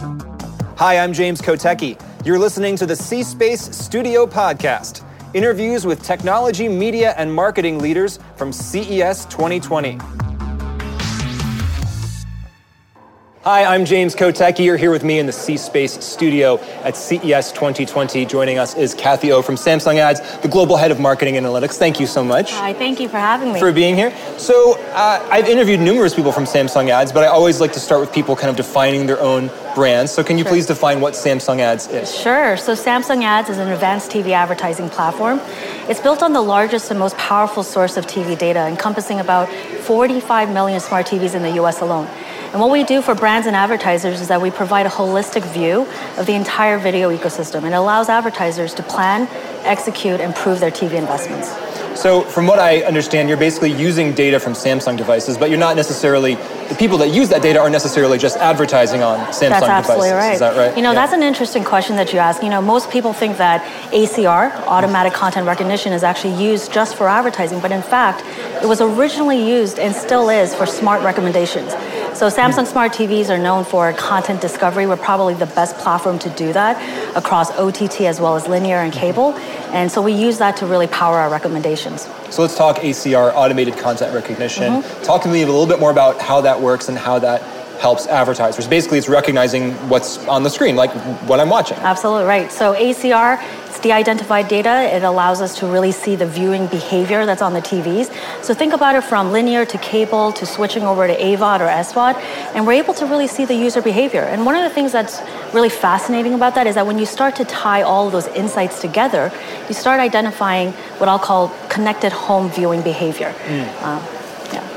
Hi, I'm James Kotecki. You're listening to the C Space Studio Podcast interviews with technology, media, and marketing leaders from CES 2020. Hi, I'm James Kotecki. You're here with me in the C Space studio at CES 2020. Joining us is Kathy O from Samsung Ads, the global head of marketing analytics. Thank you so much. Hi, thank you for having me. For being here. So, uh, I've interviewed numerous people from Samsung Ads, but I always like to start with people kind of defining their own brands. So, can you sure. please define what Samsung Ads is? Sure. So, Samsung Ads is an advanced TV advertising platform. It's built on the largest and most powerful source of TV data, encompassing about 45 million smart TVs in the US alone. And what we do for brands and advertisers is that we provide a holistic view of the entire video ecosystem. And it allows advertisers to plan, execute, and prove their TV investments. So, from what I understand, you're basically using data from Samsung devices, but you're not necessarily the people that use that data aren't necessarily just advertising on Samsung that's absolutely devices. Right. Is that right? You know, yeah. that's an interesting question that you ask. You know, most people think that ACR, automatic content recognition, is actually used just for advertising, but in fact, it was originally used and still is for smart recommendations. So Samsung Smart TVs are known for content discovery. We're probably the best platform to do that across OTT as well as linear and cable. And so we use that to really power our recommendations. So let's talk ACR, automated content recognition. Mm-hmm. Talk to me a little bit more about how that works and how that helps advertisers. Basically, it's recognizing what's on the screen, like what I'm watching. Absolutely right. So ACR, de-identified data. It allows us to really see the viewing behavior that's on the TVs. So think about it from linear to cable to switching over to AVOD or SVOD, and we're able to really see the user behavior. And one of the things that's really fascinating about that is that when you start to tie all of those insights together, you start identifying what I'll call connected home viewing behavior. Mm. Uh.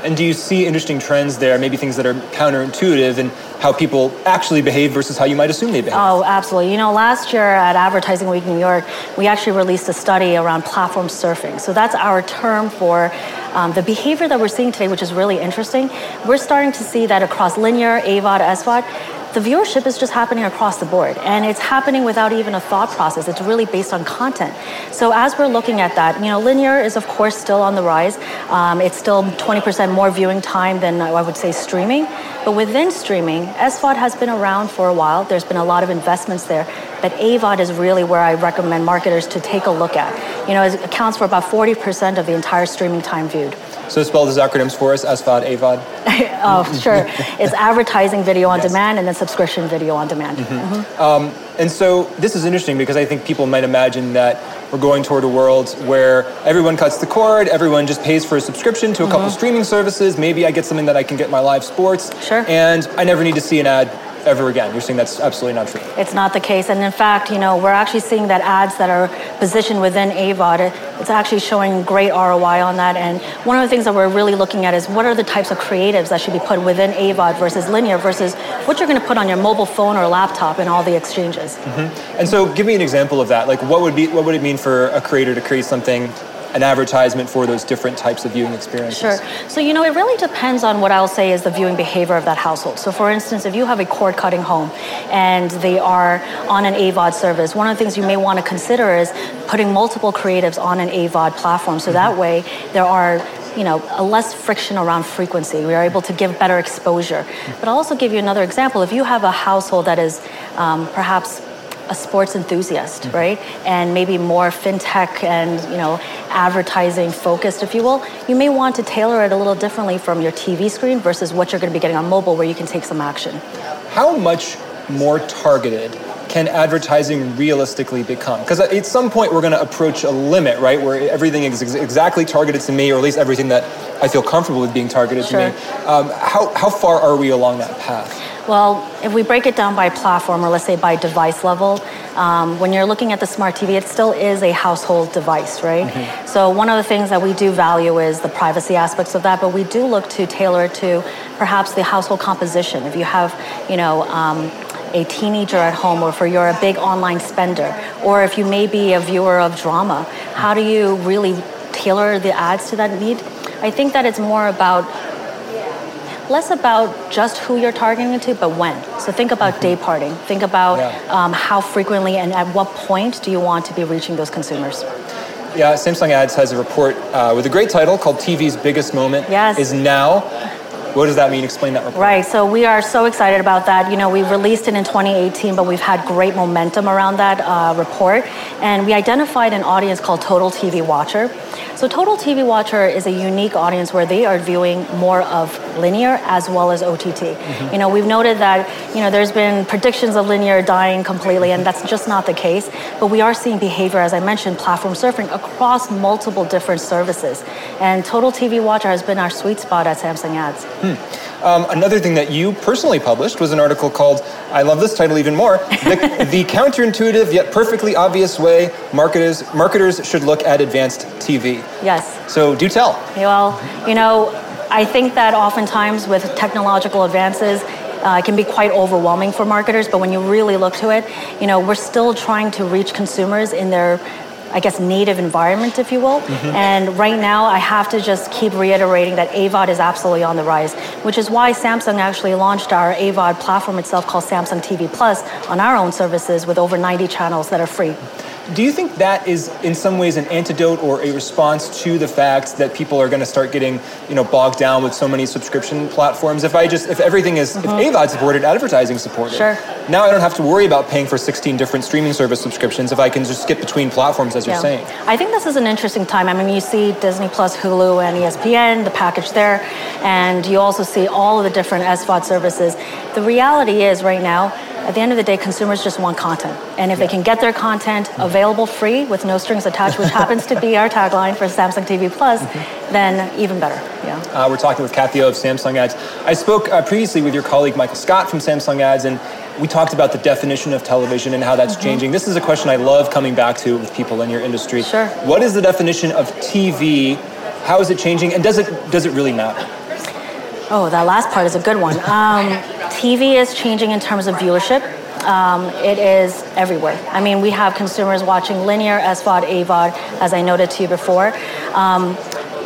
And do you see interesting trends there, maybe things that are counterintuitive and how people actually behave versus how you might assume they behave? Oh, absolutely. You know, last year at Advertising Week New York, we actually released a study around platform surfing. So that's our term for um, the behavior that we're seeing today, which is really interesting. We're starting to see that across linear, AVOD, SVOD, the viewership is just happening across the board and it's happening without even a thought process. It's really based on content. So as we're looking at that you know linear is of course still on the rise. Um, it's still 20% more viewing time than i would say streaming. But within streaming svod has been around for a while. There's been a lot of investments there but avod is really where i recommend marketers to take a look at you know it accounts for about 40% of the entire streaming time viewed so spell those acronyms for us, SVOD, AVOD. oh, sure. it's advertising video on yes. demand and then subscription video on demand. Mm-hmm. Mm-hmm. Um, and so this is interesting because I think people might imagine that we're going toward a world where everyone cuts the cord, everyone just pays for a subscription to a mm-hmm. couple streaming services. Maybe I get something that I can get my live sports. Sure. And I never need to see an ad ever again. You're saying that's absolutely not true. It's not the case. And in fact, you know, we're actually seeing that ads that are positioned within AVOD, it's actually showing great ROI on that. And one of the things that we're really looking at is what are the types of creatives that should be put within AVOD versus linear versus what you're going to put on your mobile phone or laptop in all the exchanges. Mm-hmm. And so give me an example of that. Like what would be what would it mean for a creator to create something an advertisement for those different types of viewing experiences? Sure. So, you know, it really depends on what I'll say is the viewing behavior of that household. So, for instance, if you have a cord cutting home and they are on an AVOD service, one of the things you may want to consider is putting multiple creatives on an AVOD platform. So mm-hmm. that way there are you know, a less friction around frequency. We are able to give better exposure. But I'll also give you another example. If you have a household that is um, perhaps a sports enthusiast, mm-hmm. right? And maybe more fintech and you know advertising focused, if you will. You may want to tailor it a little differently from your TV screen versus what you're going to be getting on mobile, where you can take some action. How much more targeted can advertising realistically become? Because at some point we're going to approach a limit, right, where everything is ex- exactly targeted to me, or at least everything that I feel comfortable with being targeted sure. to me. Um, how, how far are we along that path? Well, if we break it down by platform, or let's say by device level, um, when you're looking at the smart TV, it still is a household device, right? Mm-hmm. So one of the things that we do value is the privacy aspects of that, but we do look to tailor to perhaps the household composition. If you have, you know, um, a teenager at home, or if you're a big online spender, or if you may be a viewer of drama, how do you really tailor the ads to that need? I think that it's more about less about just who you're targeting to, but when. So think about mm-hmm. day parting. Think about yeah. um, how frequently and at what point do you want to be reaching those consumers. Yeah, Samsung Ads has a report uh, with a great title called TV's Biggest Moment yes. is Now. What does that mean? Explain that report. Right. So we are so excited about that. You know, we released it in 2018, but we've had great momentum around that uh, report, and we identified an audience called Total TV Watcher. So Total TV Watcher is a unique audience where they are viewing more of linear as well as OTT. Mm-hmm. You know, we've noted that you know there's been predictions of linear dying completely, and that's just not the case. But we are seeing behavior, as I mentioned, platform surfing across multiple different services, and Total TV Watcher has been our sweet spot at Samsung Ads. Hmm. Um, another thing that you personally published was an article called, I love this title even more, the, the counterintuitive yet perfectly obvious way marketers, marketers should look at advanced TV. Yes. So do tell. Well, you know, I think that oftentimes with technological advances, uh, it can be quite overwhelming for marketers, but when you really look to it, you know, we're still trying to reach consumers in their I guess, native environment, if you will. Mm-hmm. And right now, I have to just keep reiterating that AVOD is absolutely on the rise, which is why Samsung actually launched our AVOD platform itself called Samsung TV Plus on our own services with over 90 channels that are free. Do you think that is in some ways an antidote or a response to the fact that people are going to start getting, you know, bogged down with so many subscription platforms? If I just if everything is mm-hmm. if AVOD supported, advertising supported. Sure. Now I don't have to worry about paying for 16 different streaming service subscriptions if I can just skip between platforms as yeah. you're saying. I think this is an interesting time. I mean, you see Disney Plus, Hulu, and ESPN, the package there, and you also see all of the different SVOD services. The reality is right now at the end of the day, consumers just want content. And if they can get their content available free with no strings attached, which happens to be our tagline for Samsung TV Plus, mm-hmm. then even better. Yeah. Uh, we're talking with Kathy O of Samsung Ads. I spoke uh, previously with your colleague Michael Scott from Samsung Ads, and we talked about the definition of television and how that's mm-hmm. changing. This is a question I love coming back to with people in your industry. Sure. What is the definition of TV? How is it changing? And does it does it really matter? Oh, that last part is a good one. Um, TV is changing in terms of viewership. Um, it is everywhere. I mean, we have consumers watching linear, SVOD, AVOD, as I noted to you before. Um,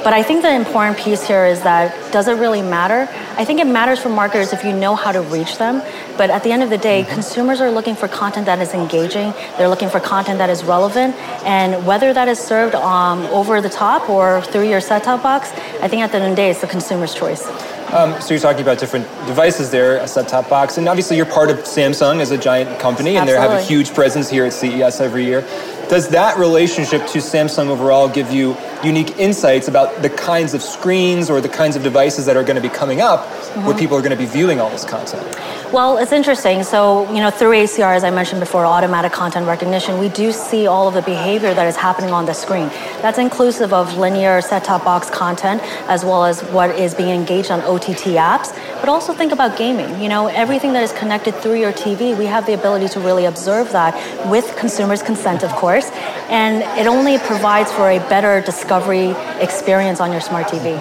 but I think the important piece here is that does it really matter? I think it matters for marketers if you know how to reach them. But at the end of the day, mm-hmm. consumers are looking for content that is engaging. They're looking for content that is relevant. And whether that is served um, over the top or through your set top box, I think at the end of the day, it's the consumer's choice. Um, so you're talking about different devices there, a set-top box, and obviously you're part of Samsung as a giant company, and they have a huge presence here at CES every year. Does that relationship to Samsung overall give you unique insights about the kinds of screens or the kinds of devices that are going to be coming up mm-hmm. where people are going to be viewing all this content? Well, it's interesting. So, you know, through ACR, as I mentioned before, automatic content recognition, we do see all of the behavior that is happening on the screen. That's inclusive of linear set-top box content, as well as what is being engaged on OTT apps. But also think about gaming. You know, everything that is connected through your TV, we have the ability to really observe that with consumers' consent, of course. And it only provides for a better discovery experience on your smart TV.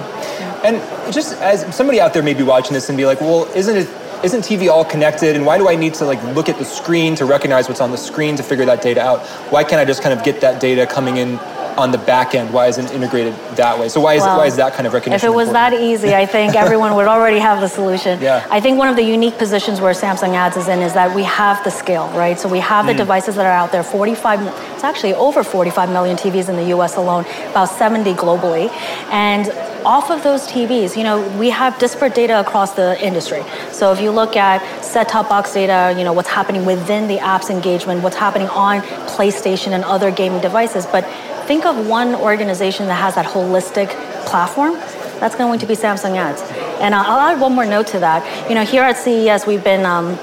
And just as somebody out there may be watching this and be like, well, isn't it isn't TV all connected? And why do I need to like look at the screen to recognize what's on the screen to figure that data out? Why can't I just kind of get that data coming in on the back end? Why isn't it integrated that way? So why is well, why is that kind of recognition? If it was important? that easy, I think everyone would already have the solution. Yeah. I think one of the unique positions where Samsung Ads is in is that we have the scale, right? So we have the mm. devices that are out there. 45, it's actually over 45 million TVs in the U.S. alone, about 70 globally, and off of those TVs, you know, we have disparate data across the industry. So if you look at set-top box data, you know, what's happening within the app's engagement, what's happening on PlayStation and other gaming devices, but think of one organization that has that holistic platform. That's going to be Samsung Ads. And I'll add one more note to that. You know, here at CES, we've been um,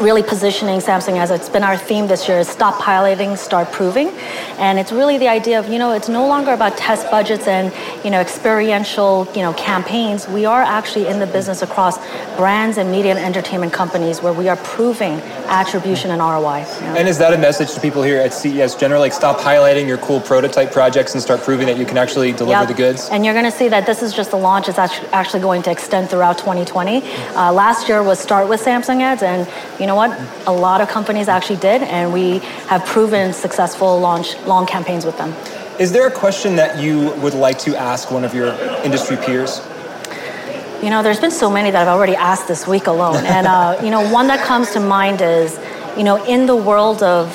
really positioning Samsung as it's been our theme this year is stop piloting, start proving. And it's really the idea of, you know, it's no longer about test budgets and, you know, experiential, you know, campaigns. We are actually in the business across brands and media and entertainment companies where we are proving attribution and ROI. You know? And is that a message to people here at CES generally? Like stop highlighting your cool prototype projects and start proving that you can actually deliver yep. the goods? And you're going to see that this is just the launch. It's actually going to extend throughout 2020. Uh, last year was start with Samsung ads and, you know what? A lot of companies actually did, and we have proven successful launch long campaigns with them. Is there a question that you would like to ask one of your industry peers? You know, there's been so many that I've already asked this week alone, and uh, you know, one that comes to mind is, you know, in the world of,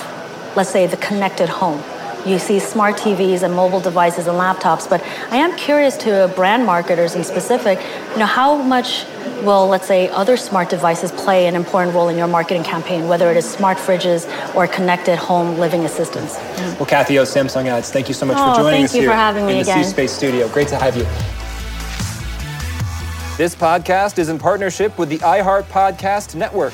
let's say, the connected home, you see smart TVs and mobile devices and laptops. But I am curious to brand marketers in specific, you know, how much will, let's say, other smart devices play an important role in your marketing campaign, whether it is smart fridges or connected home living assistants? Well, Kathy O, Samsung Ads, thank you so much oh, for joining us here for having me in the again. C-Space studio. Great to have you. This podcast is in partnership with the iHeart Podcast Network.